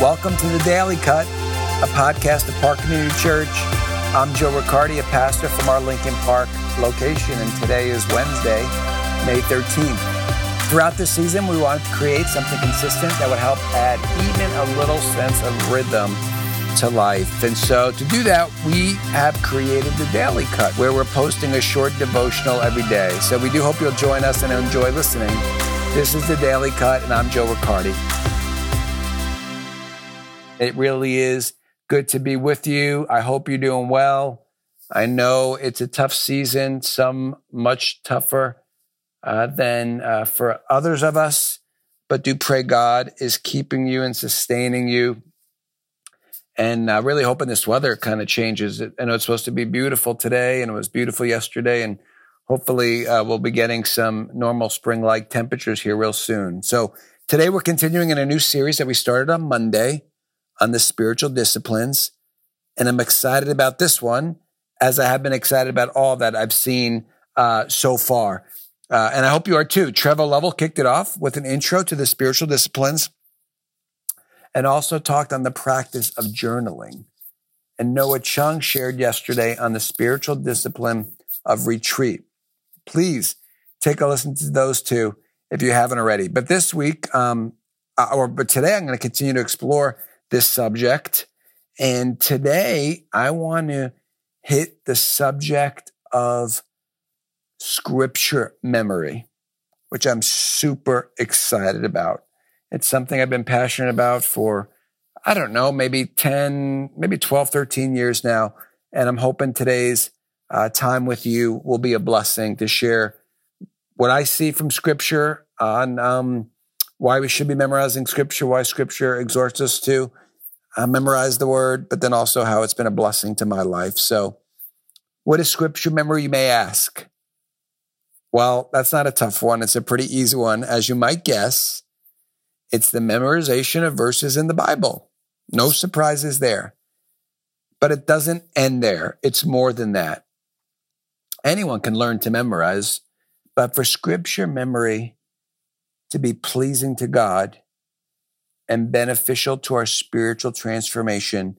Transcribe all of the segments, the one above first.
Welcome to the Daily Cut, a podcast of Park Community Church. I'm Joe Riccardi, a pastor from our Lincoln Park location, and today is Wednesday, May 13th. Throughout the season, we want to create something consistent that would help add even a little sense of rhythm to life. And so to do that, we have created the Daily Cut, where we're posting a short devotional every day. So we do hope you'll join us and enjoy listening. This is the Daily Cut, and I'm Joe Riccardi. It really is good to be with you. I hope you're doing well. I know it's a tough season, some much tougher uh, than uh, for others of us, but do pray God is keeping you and sustaining you. And uh, really hoping this weather kind of changes. I know it's supposed to be beautiful today, and it was beautiful yesterday, and hopefully uh, we'll be getting some normal spring-like temperatures here real soon. So today we're continuing in a new series that we started on Monday on the spiritual disciplines. And I'm excited about this one as I have been excited about all that I've seen uh, so far. Uh, and I hope you are too. Trevor Lovell kicked it off with an intro to the spiritual disciplines and also talked on the practice of journaling. And Noah Chung shared yesterday on the spiritual discipline of retreat. Please take a listen to those two if you haven't already. But this week, um, uh, or but today, I'm going to continue to explore this subject. And today I want to hit the subject of scripture memory, which I'm super excited about. It's something I've been passionate about for, I don't know, maybe 10, maybe 12, 13 years now. And I'm hoping today's uh, time with you will be a blessing to share what I see from scripture on um, why we should be memorizing scripture, why scripture exhorts us to uh, memorize the word, but then also how it's been a blessing to my life. So, what is scripture memory, you may ask? Well, that's not a tough one. It's a pretty easy one. As you might guess, it's the memorization of verses in the Bible. No surprises there. But it doesn't end there, it's more than that. Anyone can learn to memorize, but for scripture memory to be pleasing to God, and beneficial to our spiritual transformation.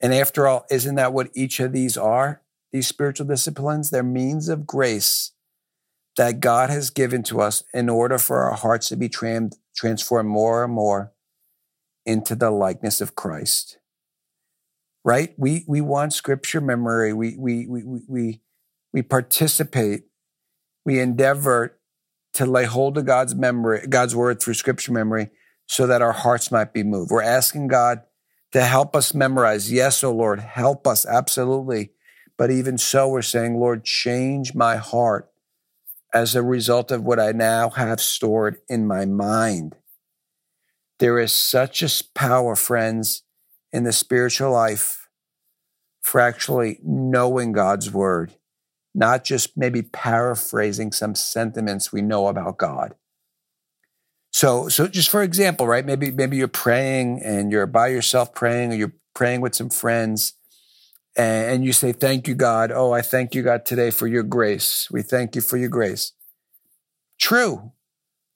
And after all, isn't that what each of these are? These spiritual disciplines? They're means of grace that God has given to us in order for our hearts to be tram- transformed more and more into the likeness of Christ. Right? We we want scripture memory. We we we we we participate. We endeavor to lay hold of God's memory, God's word through scripture memory so that our hearts might be moved. We're asking God to help us memorize. Yes, oh Lord, help us. Absolutely. But even so, we're saying, Lord, change my heart as a result of what I now have stored in my mind. There is such a power, friends, in the spiritual life for actually knowing God's word, not just maybe paraphrasing some sentiments we know about God. So, so just for example, right? Maybe, maybe you're praying and you're by yourself praying or you're praying with some friends and you say, thank you, God. Oh, I thank you, God, today for your grace. We thank you for your grace. True.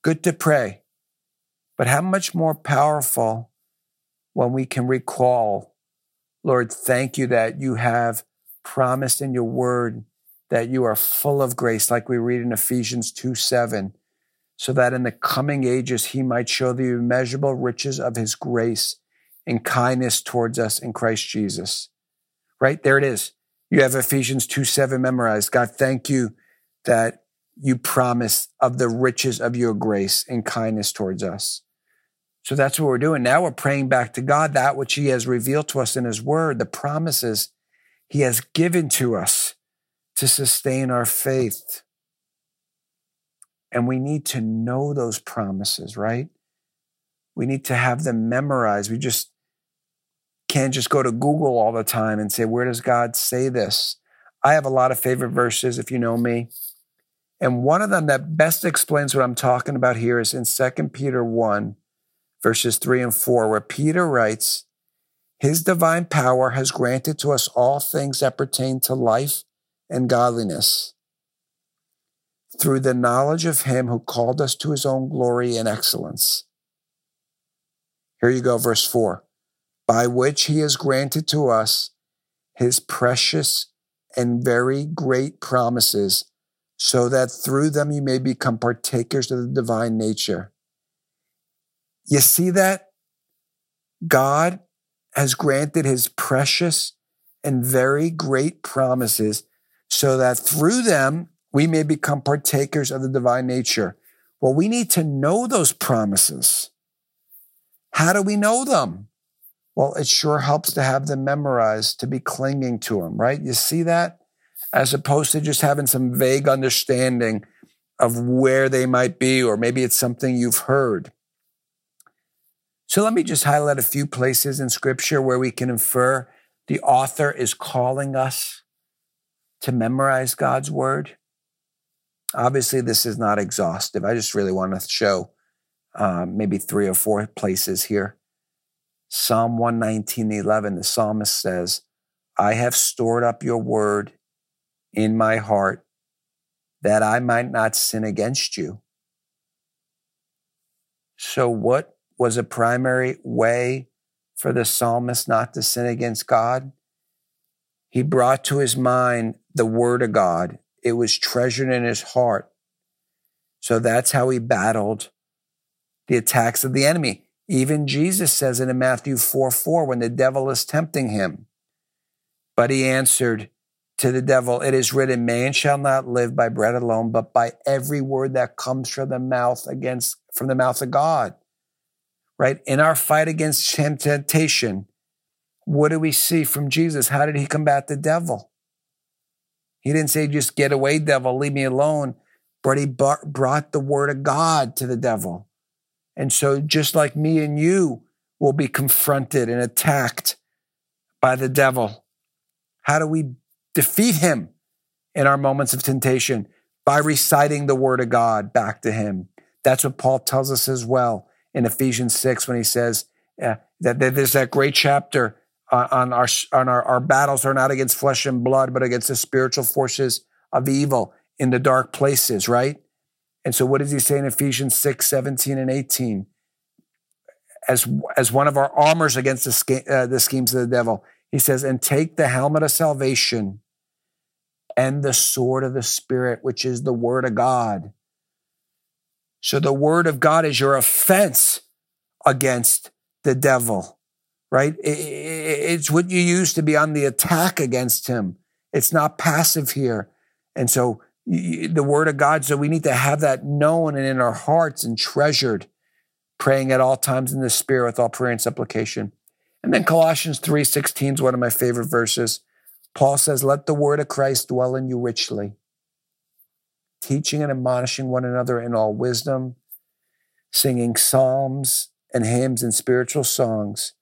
Good to pray. But how much more powerful when we can recall, Lord, thank you that you have promised in your word that you are full of grace, like we read in Ephesians 2 7 so that in the coming ages he might show the immeasurable riches of his grace and kindness towards us in Christ Jesus. Right? There it is. You have Ephesians 2 7 memorized. God, thank you that you promise of the riches of your grace and kindness towards us. So that's what we're doing. Now we're praying back to God that which he has revealed to us in his word, the promises he has given to us to sustain our faith. And we need to know those promises, right? We need to have them memorized. We just can't just go to Google all the time and say, where does God say this? I have a lot of favorite verses, if you know me. And one of them that best explains what I'm talking about here is in 2 Peter 1, verses 3 and 4, where Peter writes, His divine power has granted to us all things that pertain to life and godliness through the knowledge of him who called us to his own glory and excellence. Here you go, verse 4. by which he has granted to us his precious and very great promises, so that through them you may become partakers of the divine nature. You see that? God has granted his precious and very great promises so that through them we may become partakers of the divine nature. Well, we need to know those promises. How do we know them? Well, it sure helps to have them memorized, to be clinging to them, right? You see that? As opposed to just having some vague understanding of where they might be, or maybe it's something you've heard. So let me just highlight a few places in scripture where we can infer the author is calling us to memorize God's word. Obviously, this is not exhaustive. I just really want to show uh, maybe three or four places here. Psalm 119, 11, the psalmist says, I have stored up your word in my heart that I might not sin against you. So, what was a primary way for the psalmist not to sin against God? He brought to his mind the word of God. It was treasured in his heart. So that's how he battled the attacks of the enemy. Even Jesus says it in Matthew 4 4 when the devil is tempting him. But he answered to the devil, It is written, man shall not live by bread alone, but by every word that comes from the mouth against from the mouth of God. Right? In our fight against temptation, what do we see from Jesus? How did he combat the devil? He didn't say, just get away, devil, leave me alone. But he brought the word of God to the devil. And so, just like me and you will be confronted and attacked by the devil, how do we defeat him in our moments of temptation? By reciting the word of God back to him. That's what Paul tells us as well in Ephesians 6 when he says uh, that there's that great chapter on our on our, our battles are not against flesh and blood, but against the spiritual forces of evil in the dark places, right? And so what does he say in Ephesians 6, 17 and 18? As, as one of our armors against the, uh, the schemes of the devil, he says, and take the helmet of salvation and the sword of the Spirit, which is the word of God. So the word of God is your offense against the devil right? It's what you use to be on the attack against him. It's not passive here. And so the word of God, so we need to have that known and in our hearts and treasured, praying at all times in the spirit with all prayer and supplication. And then Colossians 3:16 is one of my favorite verses. Paul says, Let the word of Christ dwell in you richly, teaching and admonishing one another in all wisdom, singing psalms and hymns and spiritual songs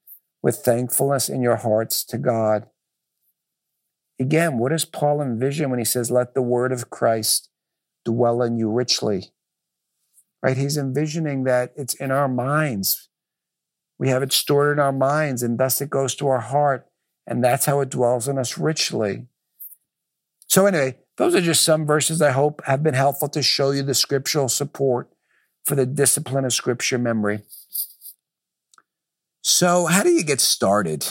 with thankfulness in your hearts to God. Again, what does Paul envision when he says, Let the word of Christ dwell in you richly? Right? He's envisioning that it's in our minds. We have it stored in our minds, and thus it goes to our heart, and that's how it dwells in us richly. So, anyway, those are just some verses I hope have been helpful to show you the scriptural support for the discipline of scripture memory. So, how do you get started?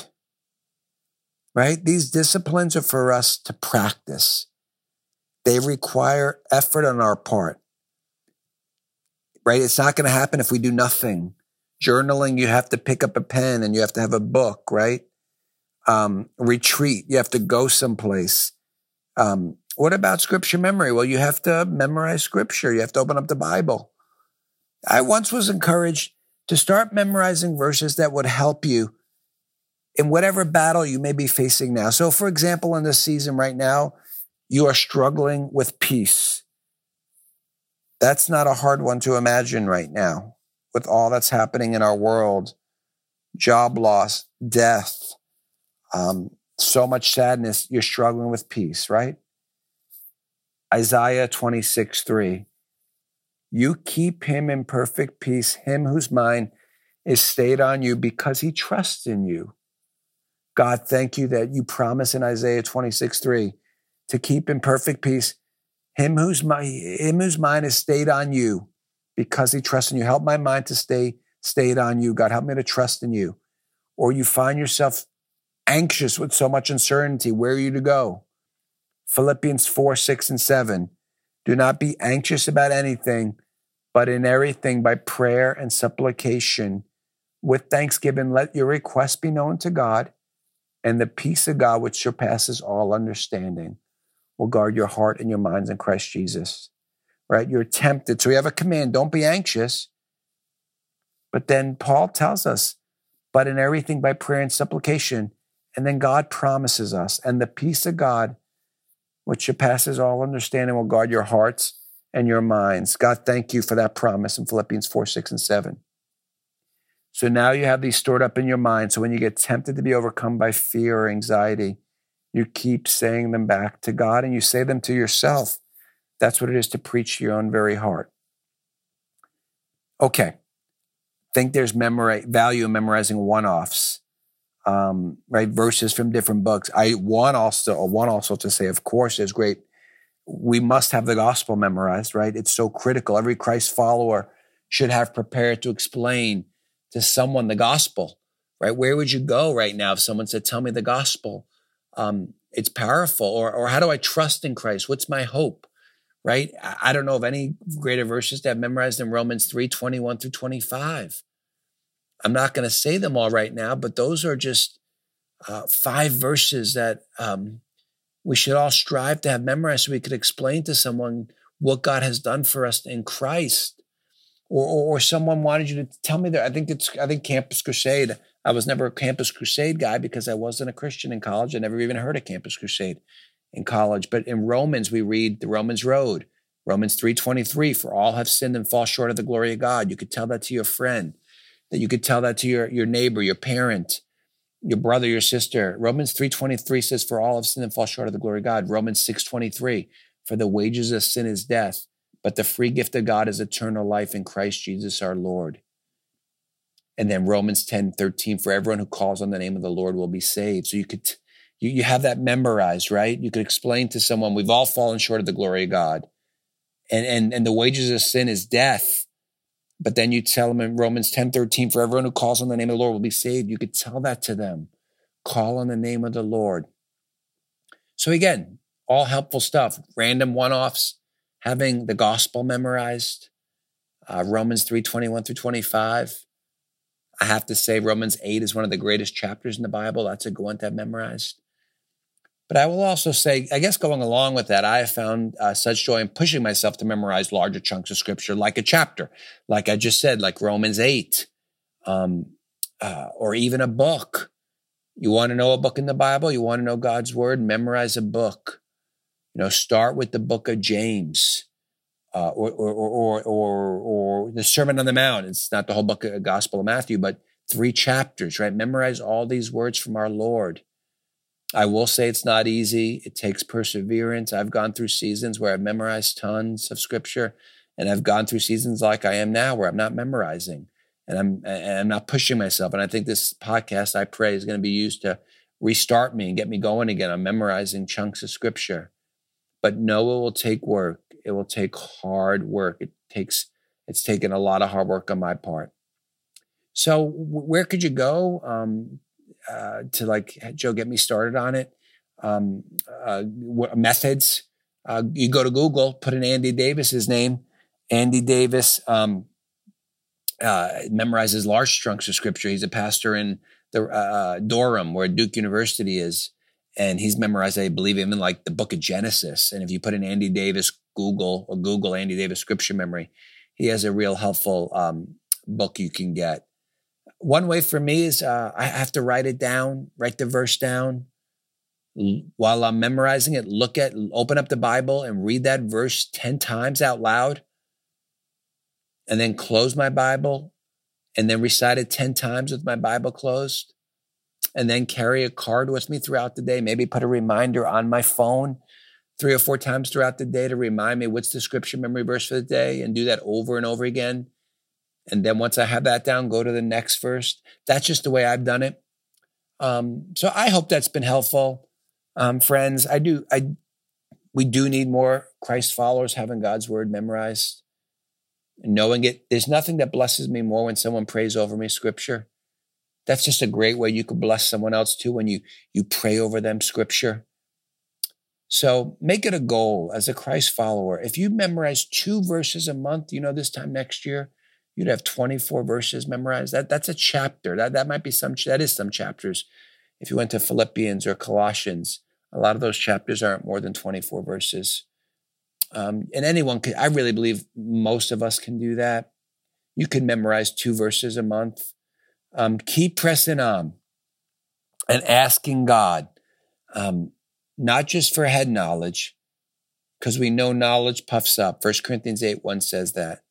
Right? These disciplines are for us to practice. They require effort on our part. Right? It's not going to happen if we do nothing. Journaling, you have to pick up a pen and you have to have a book, right? Um, retreat, you have to go someplace. Um, what about scripture memory? Well, you have to memorize scripture. You have to open up the Bible. I once was encouraged to start memorizing verses that would help you in whatever battle you may be facing now. So, for example, in this season right now, you are struggling with peace. That's not a hard one to imagine right now with all that's happening in our world job loss, death, um, so much sadness. You're struggling with peace, right? Isaiah 26, 3. You keep him in perfect peace, him whose mind is stayed on you because he trusts in you. God, thank you that you promise in Isaiah 26, 3 to keep in perfect peace him whose, my, him whose mind is stayed on you because he trusts in you. Help my mind to stay stayed on you. God, help me to trust in you. or you find yourself anxious with so much uncertainty, where are you to go? Philippians 4, 6, and 7. Do not be anxious about anything, but in everything by prayer and supplication, with thanksgiving, let your requests be known to God, and the peace of God, which surpasses all understanding, will guard your heart and your minds in Christ Jesus. Right? You're tempted. So we have a command don't be anxious. But then Paul tells us, but in everything by prayer and supplication. And then God promises us, and the peace of God, which surpasses all understanding, will guard your hearts and your minds. God, thank you for that promise in Philippians 4, 6, and 7. So now you have these stored up in your mind. So when you get tempted to be overcome by fear or anxiety, you keep saying them back to God and you say them to yourself. That's what it is to preach your own very heart. Okay. Think there's memori- value in memorizing one offs um, right? Verses from different books. I want also want also to say, of course, there's great. We must have the gospel memorized, right? It's so critical. Every Christ follower should have prepared to explain to someone the gospel, right? Where would you go right now if someone said, "Tell me the gospel"? Um, it's powerful. Or, or how do I trust in Christ? What's my hope? Right? I don't know of any greater verses to have memorized in Romans 3 21 through 25. I'm not going to say them all right now, but those are just uh, five verses that um, we should all strive to have memorized so we could explain to someone what God has done for us in Christ. Or, or, or someone wanted you to tell me that I think it's I think Campus Crusade. I was never a Campus Crusade guy because I wasn't a Christian in college. I never even heard of Campus Crusade in college. But in Romans, we read the Romans Road, Romans 3:23, for all have sinned and fall short of the glory of God. You could tell that to your friend that you could tell that to your, your neighbor, your parent, your brother, your sister. Romans 3.23 says, for all have sinned and fall short of the glory of God. Romans 6.23, for the wages of sin is death, but the free gift of God is eternal life in Christ Jesus our Lord. And then Romans 10, 13, for everyone who calls on the name of the Lord will be saved. So you could, you, you have that memorized, right? You could explain to someone, we've all fallen short of the glory of God. And, and, and the wages of sin is death. But then you tell them in Romans 10 13, for everyone who calls on the name of the Lord will be saved. You could tell that to them. Call on the name of the Lord. So again, all helpful stuff. Random one offs, having the gospel memorized, uh, Romans 3 21 through 25. I have to say, Romans 8 is one of the greatest chapters in the Bible. That's a good one to have memorized. But I will also say, I guess going along with that, I have found uh, such joy in pushing myself to memorize larger chunks of scripture, like a chapter, like I just said, like Romans 8, um, uh, or even a book. You want to know a book in the Bible? You want to know God's word? Memorize a book. You know, start with the book of James. Uh, or, or, or, or, or the Sermon on the Mount. It's not the whole book of Gospel of Matthew, but three chapters, right? Memorize all these words from our Lord. I will say it's not easy. It takes perseverance. I've gone through seasons where I've memorized tons of scripture, and I've gone through seasons like I am now where I'm not memorizing and I'm and I'm not pushing myself. And I think this podcast, I pray, is going to be used to restart me and get me going again. I'm memorizing chunks of scripture, but no, it will take work. It will take hard work. It takes it's taken a lot of hard work on my part. So, where could you go? Um, uh, to like Joe get me started on it. Um, uh, methods. Uh, you go to Google, put in Andy Davis's name. Andy Davis um, uh, memorizes large chunks of scripture. He's a pastor in the uh, Durham, where Duke University is, and he's memorized, I believe, even like the Book of Genesis. And if you put in Andy Davis Google or Google Andy Davis scripture memory, he has a real helpful um, book you can get one way for me is uh, I have to write it down, write the verse down. While I'm memorizing it, look at, open up the Bible and read that verse 10 times out loud. And then close my Bible and then recite it 10 times with my Bible closed. And then carry a card with me throughout the day. Maybe put a reminder on my phone three or four times throughout the day to remind me what's the scripture memory verse for the day and do that over and over again and then once I have that down, go to the next first. That's just the way I've done it. Um, so I hope that's been helpful, um, friends. I do. I we do need more Christ followers having God's word memorized, knowing it. There's nothing that blesses me more when someone prays over me scripture. That's just a great way you could bless someone else too when you you pray over them scripture. So make it a goal as a Christ follower. If you memorize two verses a month, you know, this time next year, you'd have 24 verses memorized. That that's a chapter. That that might be some that is some chapters. If you went to Philippians or Colossians, a lot of those chapters aren't more than 24 verses. Um, and anyone could, I really believe most of us can do that. You can memorize two verses a month. Um, keep pressing on and asking God, um, not just for head knowledge, because we know knowledge puffs up. First Corinthians 8 1 says that,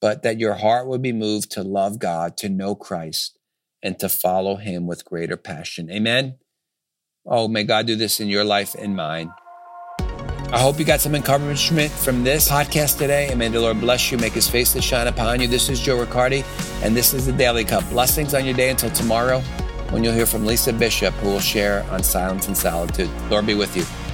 but that your heart would be moved to love God, to know Christ, and to follow him with greater passion. Amen. Oh, may God do this in your life and mine. I hope you got some encouragement from this podcast today. And may the Lord bless you, make his face to shine upon you. This is Joe Riccardi, and this is the Daily Cup. Blessings on your day until tomorrow when you'll hear from Lisa Bishop, who will share on silence and solitude. Lord be with you.